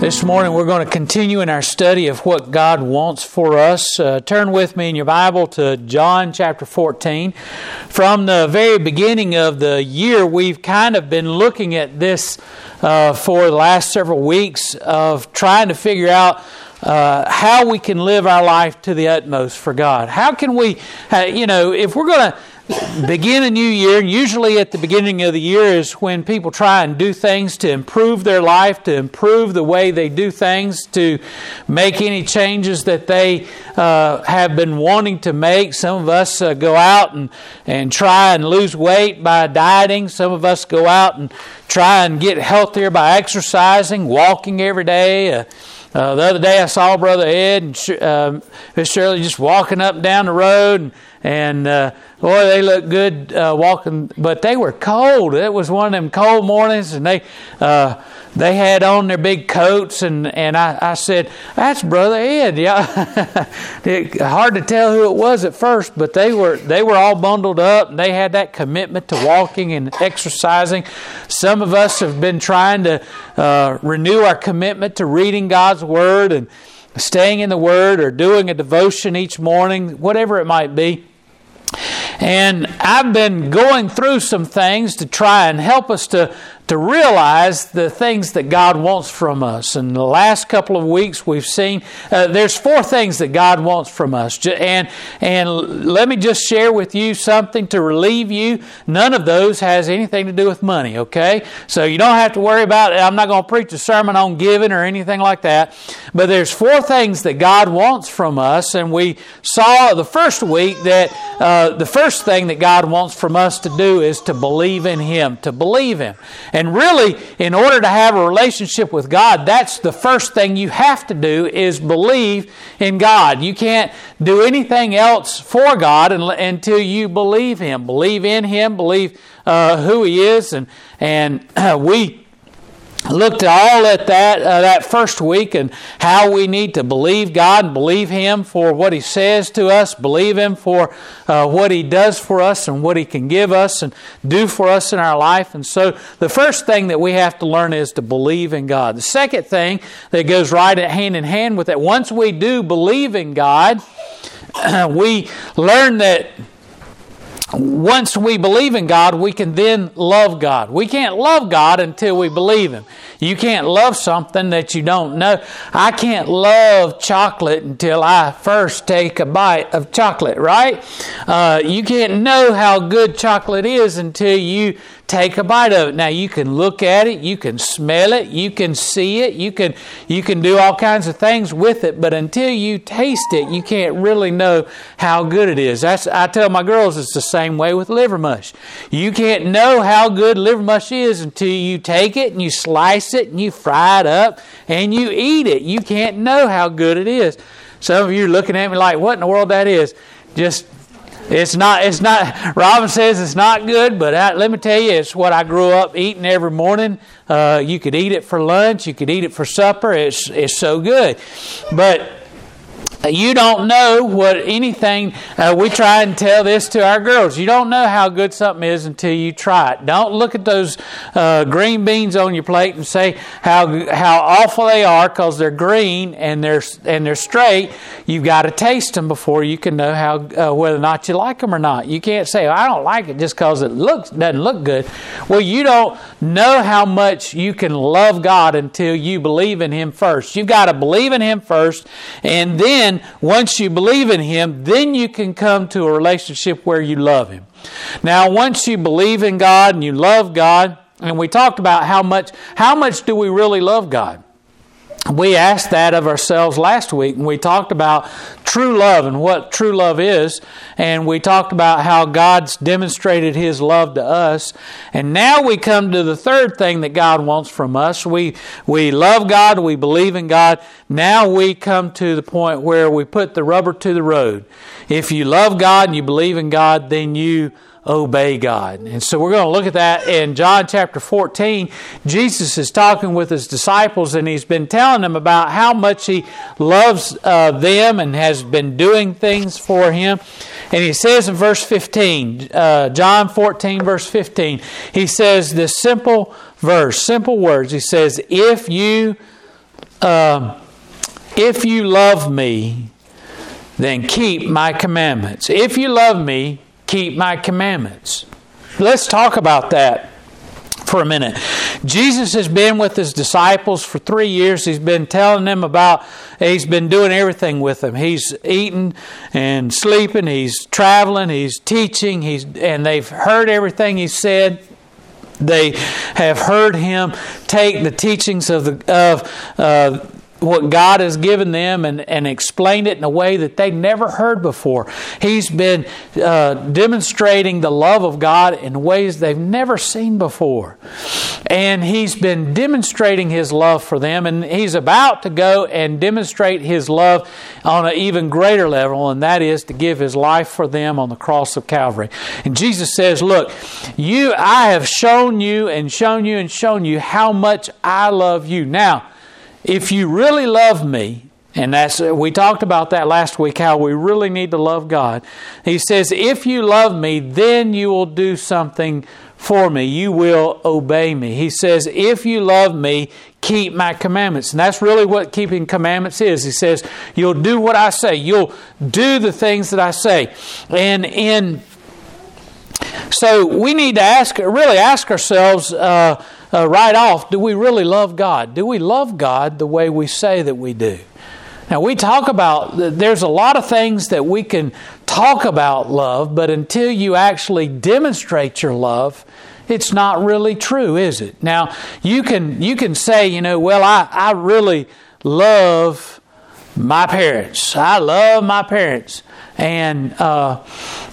This morning we're going to continue in our study of what God wants for us. Uh, turn with me in your Bible to John chapter 14. From the very beginning of the year, we've kind of been looking at this uh, for the last several weeks of trying to figure out uh, how we can live our life to the utmost for God. How can we, uh, you know, if we're going to begin a new year, and usually at the beginning of the year is when people try and do things to improve their life, to improve the way they do things, to make any changes that they uh, have been wanting to make. Some of us uh, go out and, and try and lose weight by dieting. Some of us go out and try and get healthier by exercising, walking every day. Uh, uh, the other day I saw Brother Ed and uh, Miss Shirley just walking up and down the road, and, and uh, boy, they looked good uh, walking, but they were cold. It was one of them cold mornings, and they uh, they had on their big coats, and, and I, I said, "That's Brother Ed." Yeah, hard to tell who it was at first, but they were they were all bundled up, and they had that commitment to walking and exercising. Some of us have been trying to uh, renew our commitment to reading God's Word and staying in the Word, or doing a devotion each morning, whatever it might be. And I've been going through some things to try and help us to to realize the things that God wants from us. In the last couple of weeks, we've seen uh, there's four things that God wants from us, and and let me just share with you something to relieve you. None of those has anything to do with money. Okay, so you don't have to worry about. It. I'm not going to preach a sermon on giving or anything like that. But there's four things that God wants from us, and we saw the first week that uh, the first thing that God wants from us to do is to believe in Him, to believe Him. And really, in order to have a relationship with God, that's the first thing you have to do is believe in God. You can't do anything else for God until you believe Him. Believe in Him, believe uh, who He is, and, and uh, we looked all at that uh, that first week and how we need to believe God believe Him for what He says to us, believe Him for uh, what He does for us and what He can give us and do for us in our life. And so, the first thing that we have to learn is to believe in God. The second thing that goes right hand in hand with that, once we do believe in God, we learn that once we believe in God, we can then love God. We can't love God until we believe Him. You can't love something that you don't know. I can't love chocolate until I first take a bite of chocolate, right? Uh, you can't know how good chocolate is until you take a bite of it. Now you can look at it, you can smell it, you can see it, you can you can do all kinds of things with it, but until you taste it, you can't really know how good it is. That's I tell my girls it's the same way with liver mush. You can't know how good liver mush is until you take it and you slice it and you fry it up and you eat it. You can't know how good it is. Some of you are looking at me like, what in the world that is? Just it's not. It's not. Robin says it's not good, but I, let me tell you, it's what I grew up eating every morning. Uh, you could eat it for lunch. You could eat it for supper. It's it's so good, but you don't know what anything, uh, we try and tell this to our girls. You don't know how good something is until you try it. Don't look at those uh, green beans on your plate and say how, how awful they are because they're green and they're, and they're straight. You've got to taste them before you can know how, uh, whether or not you like them or not. You can't say, I don't like it just because it looks, doesn't look good. Well, you don't know how much you can love God until you believe in Him first. You've got to believe in Him first and then then once you believe in Him, then you can come to a relationship where you love Him. Now, once you believe in God and you love God, and we talked about how much how much do we really love God? We asked that of ourselves last week and we talked about true love and what true love is and we talked about how God's demonstrated his love to us. And now we come to the third thing that God wants from us. We we love God we believe in God. Now we come to the point where we put the rubber to the road. If you love God and you believe in God, then you obey God. And so we're going to look at that in John chapter 14. Jesus is talking with his disciples and he's been telling them about how much he loves uh, them and has been doing things for him. And he says in verse 15, uh, John 14, verse 15, he says this simple verse, simple words. He says, If you, uh, if you love me, then keep my commandments. If you love me, keep my commandments. Let's talk about that for a minute. Jesus has been with his disciples for three years. He's been telling them about, he's been doing everything with them. He's eating and sleeping, he's traveling, he's teaching, he's, and they've heard everything he said. They have heard him take the teachings of the of uh, what God has given them and, and explained it in a way that they never heard before. He's been uh, demonstrating the love of God in ways they've never seen before. And he's been demonstrating his love for them, and he's about to go and demonstrate his love on an even greater level, and that is to give his life for them on the cross of Calvary. And Jesus says, Look, you I have shown you and shown you and shown you how much I love you. Now, if you really love me, and that's we talked about that last week how we really need to love God. He says, "If you love me, then you will do something for me. You will obey me." He says, "If you love me, keep my commandments." And that's really what keeping commandments is. He says, "You'll do what I say. You'll do the things that I say." And in so we need to ask, really ask ourselves. Uh, uh, right off do we really love God? Do we love God the way we say that we do? Now, we talk about, there's a lot of things that we can talk about love, but until you actually demonstrate your love, it's not really true, is it? Now, you can, you can say, you know, well, I, I really love my parents. I love my parents and uh,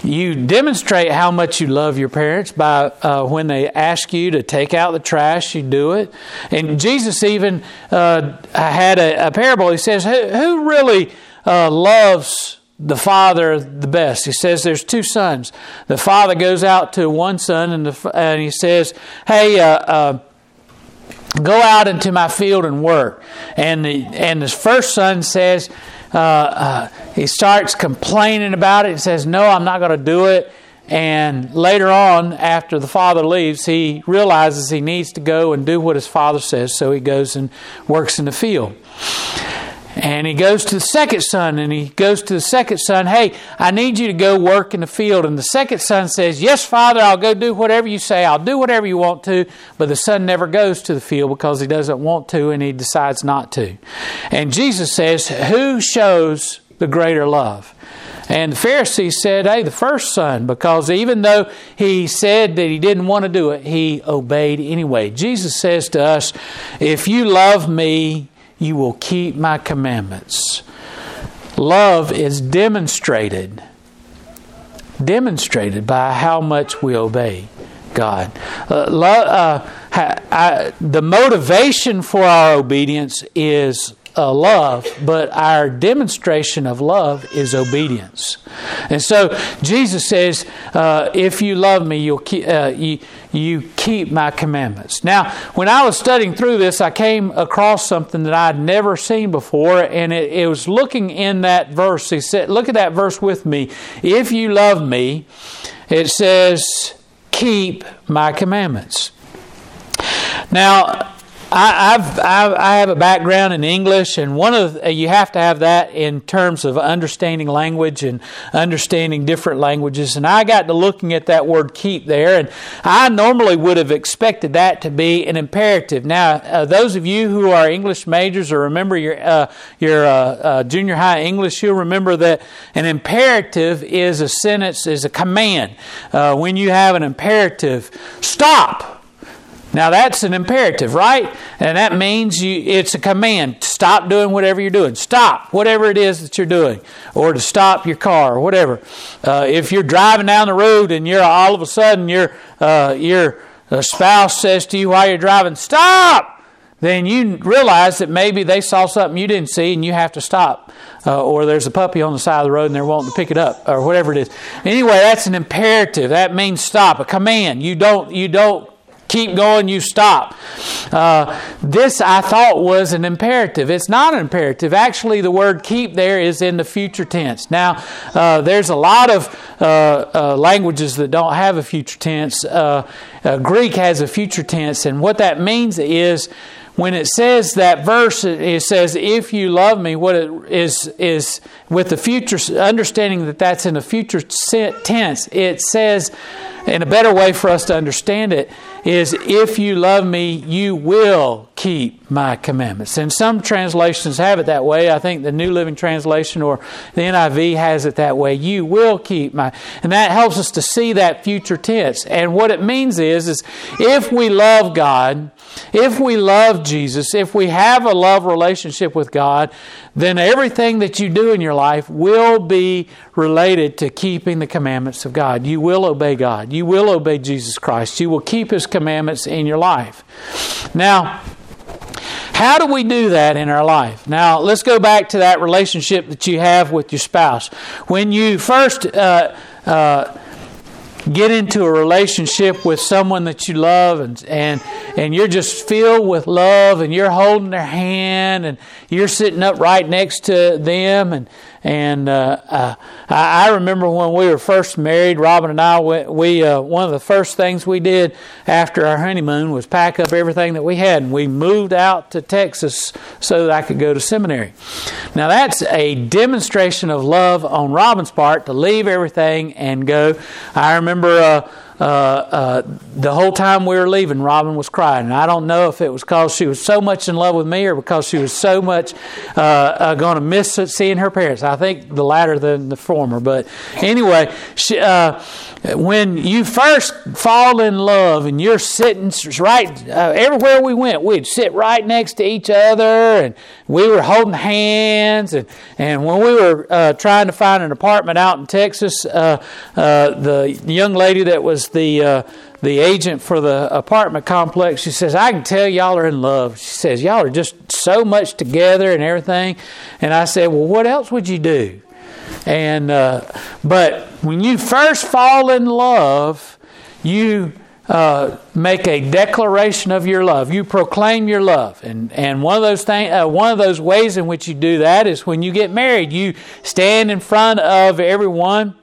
you demonstrate how much you love your parents by uh, when they ask you to take out the trash, you do it. And Jesus even uh, had a, a, parable. He says, "Who, really uh, loves?" the father the best. He says there's two sons. The father goes out to one son and, the, and he says, "Hey, uh, uh, go out into my field and work." And the, and his first son says, uh, uh, he starts complaining about it and says, No, I'm not going to do it. And later on, after the father leaves, he realizes he needs to go and do what his father says, so he goes and works in the field. And he goes to the second son and he goes to the second son, Hey, I need you to go work in the field. And the second son says, Yes, father, I'll go do whatever you say. I'll do whatever you want to. But the son never goes to the field because he doesn't want to and he decides not to. And Jesus says, Who shows the greater love? And the Pharisees said, Hey, the first son, because even though he said that he didn't want to do it, he obeyed anyway. Jesus says to us, If you love me, you will keep my commandments. Love is demonstrated, demonstrated by how much we obey God. Uh, uh, I, the motivation for our obedience is uh, love, but our demonstration of love is obedience. And so Jesus says, uh, "If you love me, you'll keep, uh, you, you keep my commandments." Now, when I was studying through this, I came across something that I'd never seen before, and it, it was looking in that verse. He said, "Look at that verse with me. If you love me, it says." Keep my commandments. Now, I, I've, I've, I have a background in English, and one of the, you have to have that in terms of understanding language and understanding different languages. And I got to looking at that word "keep" there, and I normally would have expected that to be an imperative. Now, uh, those of you who are English majors or remember your uh, your uh, uh junior high English, you'll remember that an imperative is a sentence, is a command. Uh, when you have an imperative, stop now that's an imperative, right? And that means you, it's a command. Stop doing whatever you're doing. Stop whatever it is that you're doing, or to stop your car, or whatever. Uh, if you're driving down the road and you're all of a sudden your uh, your spouse says to you while you're driving, "Stop!" then you realize that maybe they saw something you didn't see and you have to stop. Uh, or there's a puppy on the side of the road and they're wanting to pick it up or whatever it is. Anyway, that's an imperative. That means stop, a command. You don't you don't keep going, you stop. Uh, this I thought was an imperative. It's not an imperative. Actually, the word keep there is in the future tense. Now, uh, there's a lot of uh, uh languages that don't have a future tense. Uh, uh, Greek has a future tense, and what that means is when it says that verse, it says, "If you love me," what it is is with the future understanding that that's in the future tense. It says, in a better way for us to understand it is, "If you love me, you will keep my commandments." And some translations have it that way. I think the New Living Translation or the NIV has it that way. You will keep my, and that helps us to see that future tense. And what it means is, is if we love God if we love Jesus, if we have a love relationship with God, then everything that you do in your life will be related to keeping the commandments of God. You will obey God. You will obey Jesus Christ. You will keep His commandments in your life. Now, how do we do that in our life? Now, let's go back to that relationship that you have with your spouse. When you first uh, uh, get into a relationship with someone that you love and, and, and you're just filled with love and you're holding their hand and you're sitting up right next to them and, and uh, uh, I, remember when we were first married, Robin and I, we, we uh, one of the first things we did after our honeymoon was pack up everything that we had, and we moved out to Texas so that I could go to seminary. Now that's a demonstration of love on Robin's part to leave everything and go. I remember uh, uh, the whole time we were leaving, Robin was crying. And I don't know if it was because she was so much in love with me or because she was so much uh, uh going to miss seeing her parents. I think the latter than the former. But anyway, she, uh, when you first fall in love and you're sitting right uh, everywhere we went, we'd sit right next to each other and we were holding hands. And, and when we were uh, trying to find an apartment out in Texas, uh, uh the young lady that was the uh, the agent for the apartment complex, she says, I can tell y'all are in love. She says, Y'all are just so much together and everything. And I said, Well, what else would you do? And uh, but when you first fall in love, you uh, make a declaration of your love. You proclaim your love, and and one of those things, uh, one of those ways in which you do that is when you get married. You stand in front of everyone,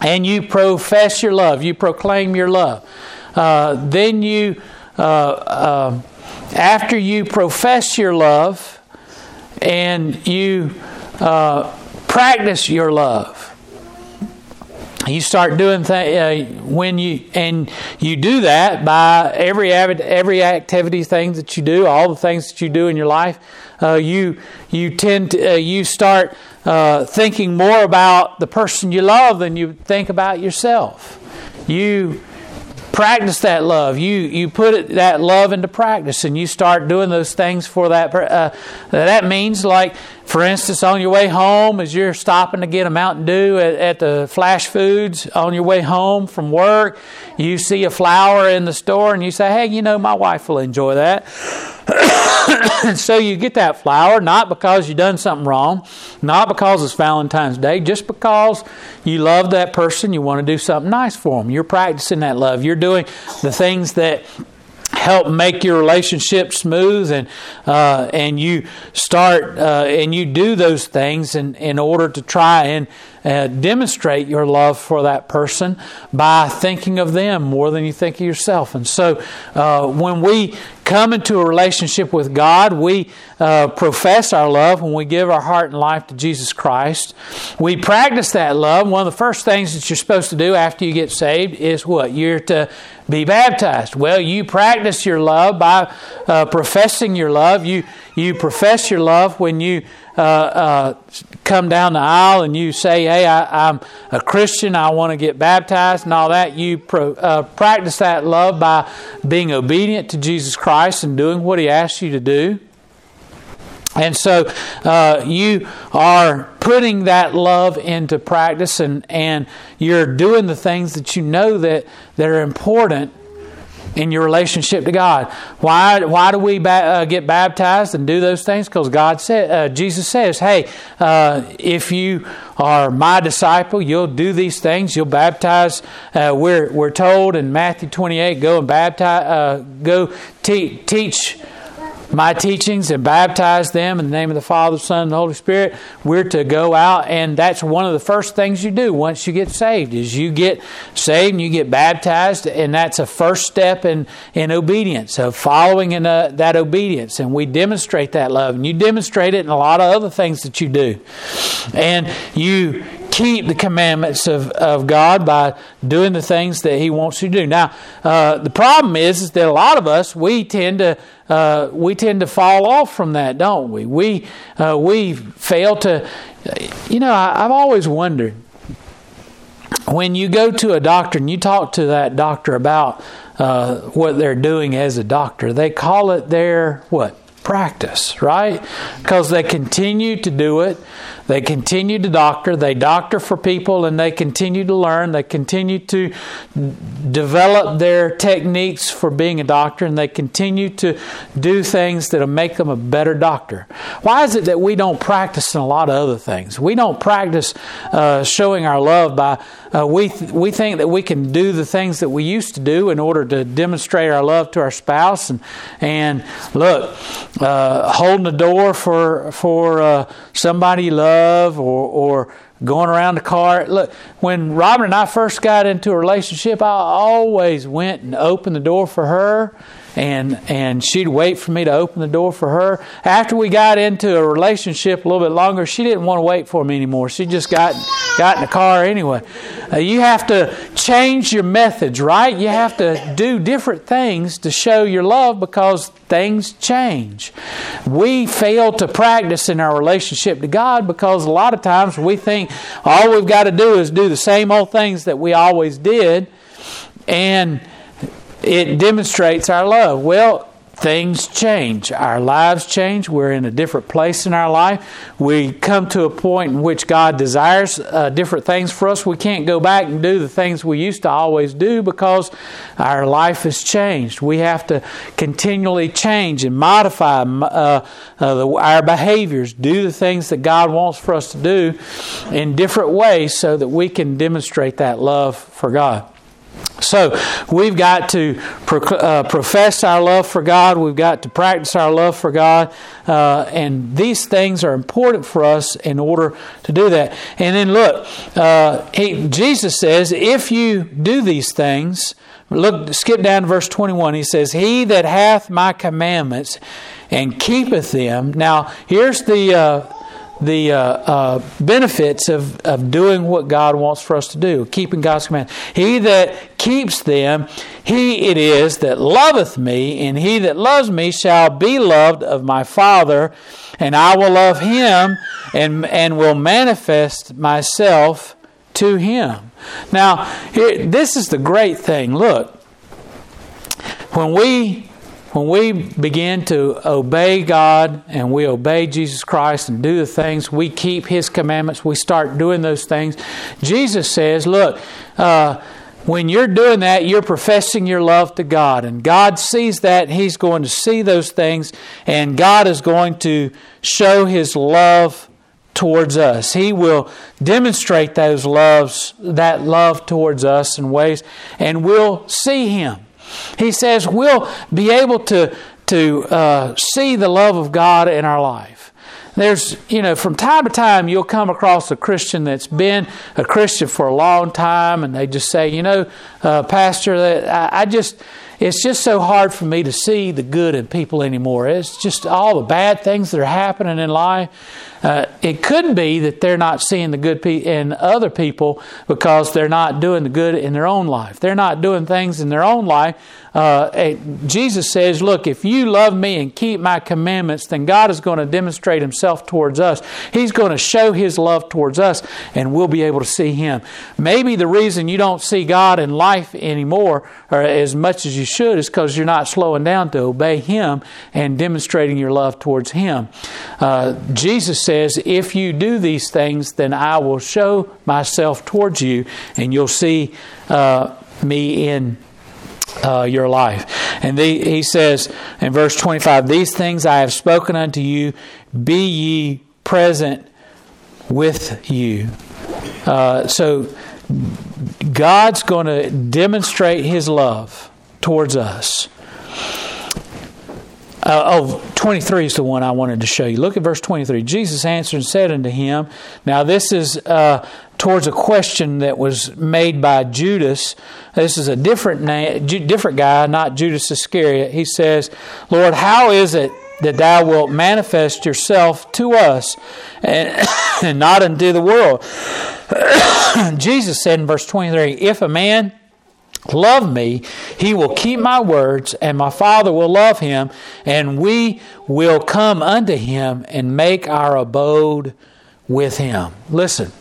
and you profess your love. You proclaim your love. Uh, then you, uh, uh, after you profess your love, and you practice your love. You start doing things uh, when you and you do that by every every activity, things that you do, all the things that you do in your life. Uh, you you tend to uh, you start uh, thinking more about the person you love than you think about yourself. You practice that love. You you put it, that love into practice, and you start doing those things for that. Uh, that means like for instance, on your way home, as you're stopping to get a Mountain Dew at, at, the Flash Foods on your way home from work, you see a flower in the store and you say, Hey, you know, my wife will enjoy that. And so you get that flower, not because you've done something wrong, not because it's Valentine's Day, just because you love that person, you want to do something nice for them. You're practicing that love. You're doing the things that help make your relationship smooth and uh, and you start uh, and you do those things in, in order to try and uh, demonstrate your love for that person by thinking of them more than you think of yourself and so uh, when we come into a relationship with God. We uh, profess our love when we give our heart and life to Jesus Christ. We practice that love. One of the first things that you're supposed to do after you get saved is what? You're to be baptized. Well, you practice your love by uh, professing your love. You you profess your love when you uh, uh, come down the aisle and you say, "Hey, I, am a Christian. I want to get baptized," and all that. You pro, uh, practice that love by being obedient to Jesus Christ and doing what He asks you to do. And so uh, you are putting that love into practice, and, and you're doing the things that you know that that are important in your relationship to God. Why, why do we ba- uh, get baptized and do those things? Because God said, uh, Jesus says, hey, uh, if you are my disciple, you'll do these things. You'll baptize. Uh, we're, we're told in Matthew 28, go and baptize, uh, go te- teach my teachings and baptize them in the name of the Father, Son, and the Holy Spirit. We're to go out, and that's one of the first things you do once you get saved. Is you get saved and you get baptized, and that's a first step in in obedience of following in uh, that obedience, and we demonstrate that love, and you demonstrate it in a lot of other things that you do, and you keep the commandments of, of God by doing the things that He wants you to do. Now, uh, the problem is, is that a lot of us we tend to uh, we tend to fall off from that, don't we? We uh, we fail to. You know, I, I've always wondered when you go to a doctor and you talk to that doctor about uh, what they're doing as a doctor, they call it their what practice, right? Because they continue to do it. They continue to doctor. They doctor for people and they continue to learn. They continue to develop their techniques for being a doctor and they continue to do things that'll make them a better doctor. Why is it that we don't practice in a lot of other things? We don't practice uh, showing our love by, uh, we, th- we think that we can do the things that we used to do in order to demonstrate our love to our spouse. And, and look, uh, holding the door for, for uh, somebody you love or, or going around the car. Look, when Robin and I first got into a relationship, I always went and opened the door for her and and she'd wait for me to open the door for her. After we got into a relationship a little bit longer, she didn't want to wait for me anymore. She just got got in the car anyway. Uh, you have to change your methods, right? You have to do different things to show your love because things change. We fail to practice in our relationship to God because a lot of times we think all we've got to do is do the same old things that we always did and it demonstrates our love. Well, things change. Our lives change. We're in a different place in our life. We come to a point in which God desires uh, different things for us. We can't go back and do the things we used to always do because our life has changed. We have to continually change and modify uh, uh, the, our behaviors, do the things that God wants for us to do in different ways so that we can demonstrate that love for God. So we've got to pro- uh, profess our love for God. We've got to practice our love for God, uh, and these things are important for us in order to do that. And then look, uh, he, Jesus says, if you do these things, look, skip down to verse twenty-one. He says, "He that hath my commandments and keepeth them." Now here's the uh, the uh, uh, benefits of, of doing what God wants for us to do, keeping God's command. He that keeps them, he it is that loveth me, and he that loves me shall be loved of my Father, and I will love him and, and will manifest myself to him. Now, here, this is the great thing. Look, when we when we begin to obey God and we obey Jesus Christ and do the things, we keep His commandments, we start doing those things. Jesus says, Look, uh, when you're doing that, you're professing your love to God. And God sees that, and He's going to see those things, and God is going to show His love towards us. He will demonstrate those loves, that love towards us in ways, and we'll see Him. He says we'll be able to, to uh, see the love of God in our life. There's, you know, from time to time you'll come across a Christian that's been a Christian for a long time and they just say, you know, uh, Pastor, I, I just, it's just so hard for me to see the good in people anymore. It's just all the bad things that are happening in life. Uh, it could be that they're not seeing the good pe- in other people because they're not doing the good in their own life. They're not doing things in their own life. Uh, Jesus says, Look, if you love me and keep my commandments, then God is going to demonstrate himself towards us. He's going to show his love towards us, and we'll be able to see him. Maybe the reason you don't see God in life anymore or as much as you should is because you're not slowing down to obey him and demonstrating your love towards him. Uh, Jesus says, If you do these things, then I will show myself towards you, and you'll see uh, me in uh, your life. And the, he says in verse 25, These things I have spoken unto you, be ye present with you. Uh, so God's going to demonstrate his love towards us. Uh, oh, 23 is the one I wanted to show you. Look at verse 23. Jesus answered and said unto him, Now this is uh, towards a question that was made by Judas. This is a different different guy, not Judas Iscariot. He says, Lord, how is it that thou wilt manifest yourself to us and, and not unto the world? Jesus said in verse 23, If a man love me, he will keep my words, and my Father will love him, and we will come unto him and make our abode with him. Listen,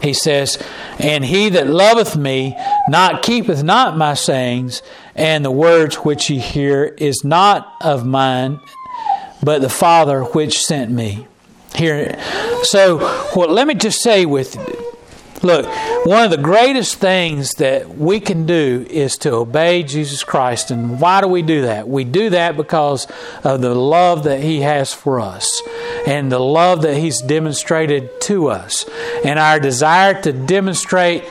he says, And he that loveth me not keepeth not my sayings, and the words which ye hear is not of mine, but the Father which sent me. Here, so well, let me just say with Look, one of the greatest things that we can do is to obey Jesus Christ. And why do we do that? We do that because of the love that He has for us and the love that He's demonstrated to us and our desire to demonstrate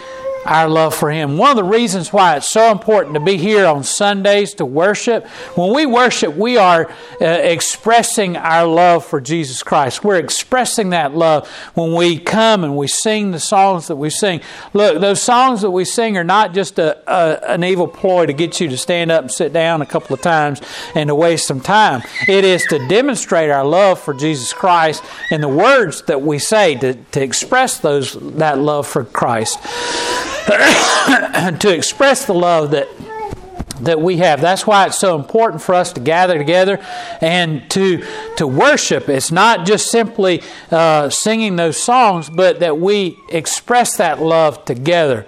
our love for Him. One of the reasons why it's so important to be here on Sundays to worship, when we worship, we are uh, expressing our love for Jesus Christ. We're expressing that love when we come and we sing the songs that we sing. Look, those songs that we sing are not just a, a, an evil ploy to get you to stand up and sit down a couple of times and to waste some time. It is to demonstrate our love for Jesus Christ and the words that we say to, to express those that love for Christ. to express the love that that we have. That's why it's so important for us to gather together and to to worship. It's not just simply uh, singing those songs, but that we express that love together.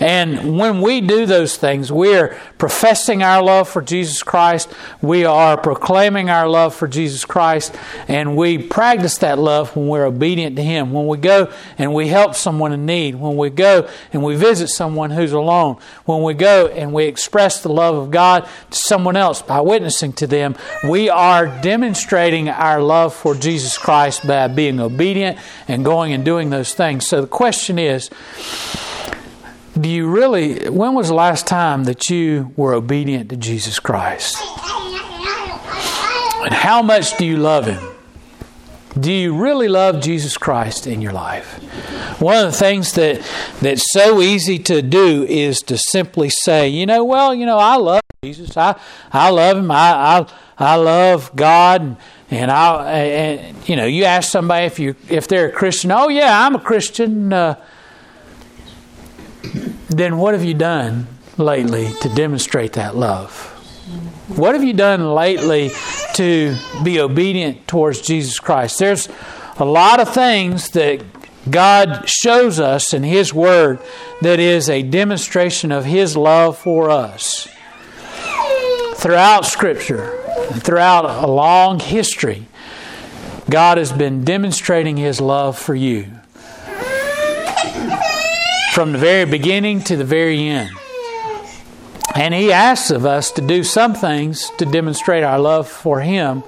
And when we do those things, we are professing our love for Jesus Christ, we are proclaiming our love for Jesus Christ, and we practice that love when we're obedient to Him. When we go and we help someone in need, when we go and we visit someone who's alone, when we go and we express the love of God to someone else by witnessing to them, we are demonstrating our love for Jesus Christ by being obedient and going and doing those things. So the question is, do you really, when was the last time that you were obedient to Jesus Christ? And how much do you love Him? Do you really love Jesus Christ in your life? One of the things that that's so easy to do is to simply say, you know, well, you know, I love Jesus. I I love Him. I I, I love God. And, and I, and, you know, you ask somebody if you if they're a Christian. Oh yeah, I'm a Christian. Uh, then what have you done lately to demonstrate that love? What have you done lately to be obedient towards Jesus Christ? There's a lot of things that God shows us in His Word that is a demonstration of His love for us. Throughout Scripture, throughout a long history, God has been demonstrating His love for you from the very beginning to the very end. And He asks of us to do some things to demonstrate our love for Him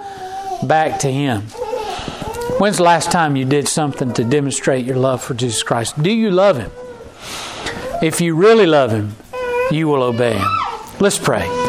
back to Him. When's the last time you did something to demonstrate your love for Jesus Christ? Do you love Him? If you really love Him, you will obey Him. Let's pray.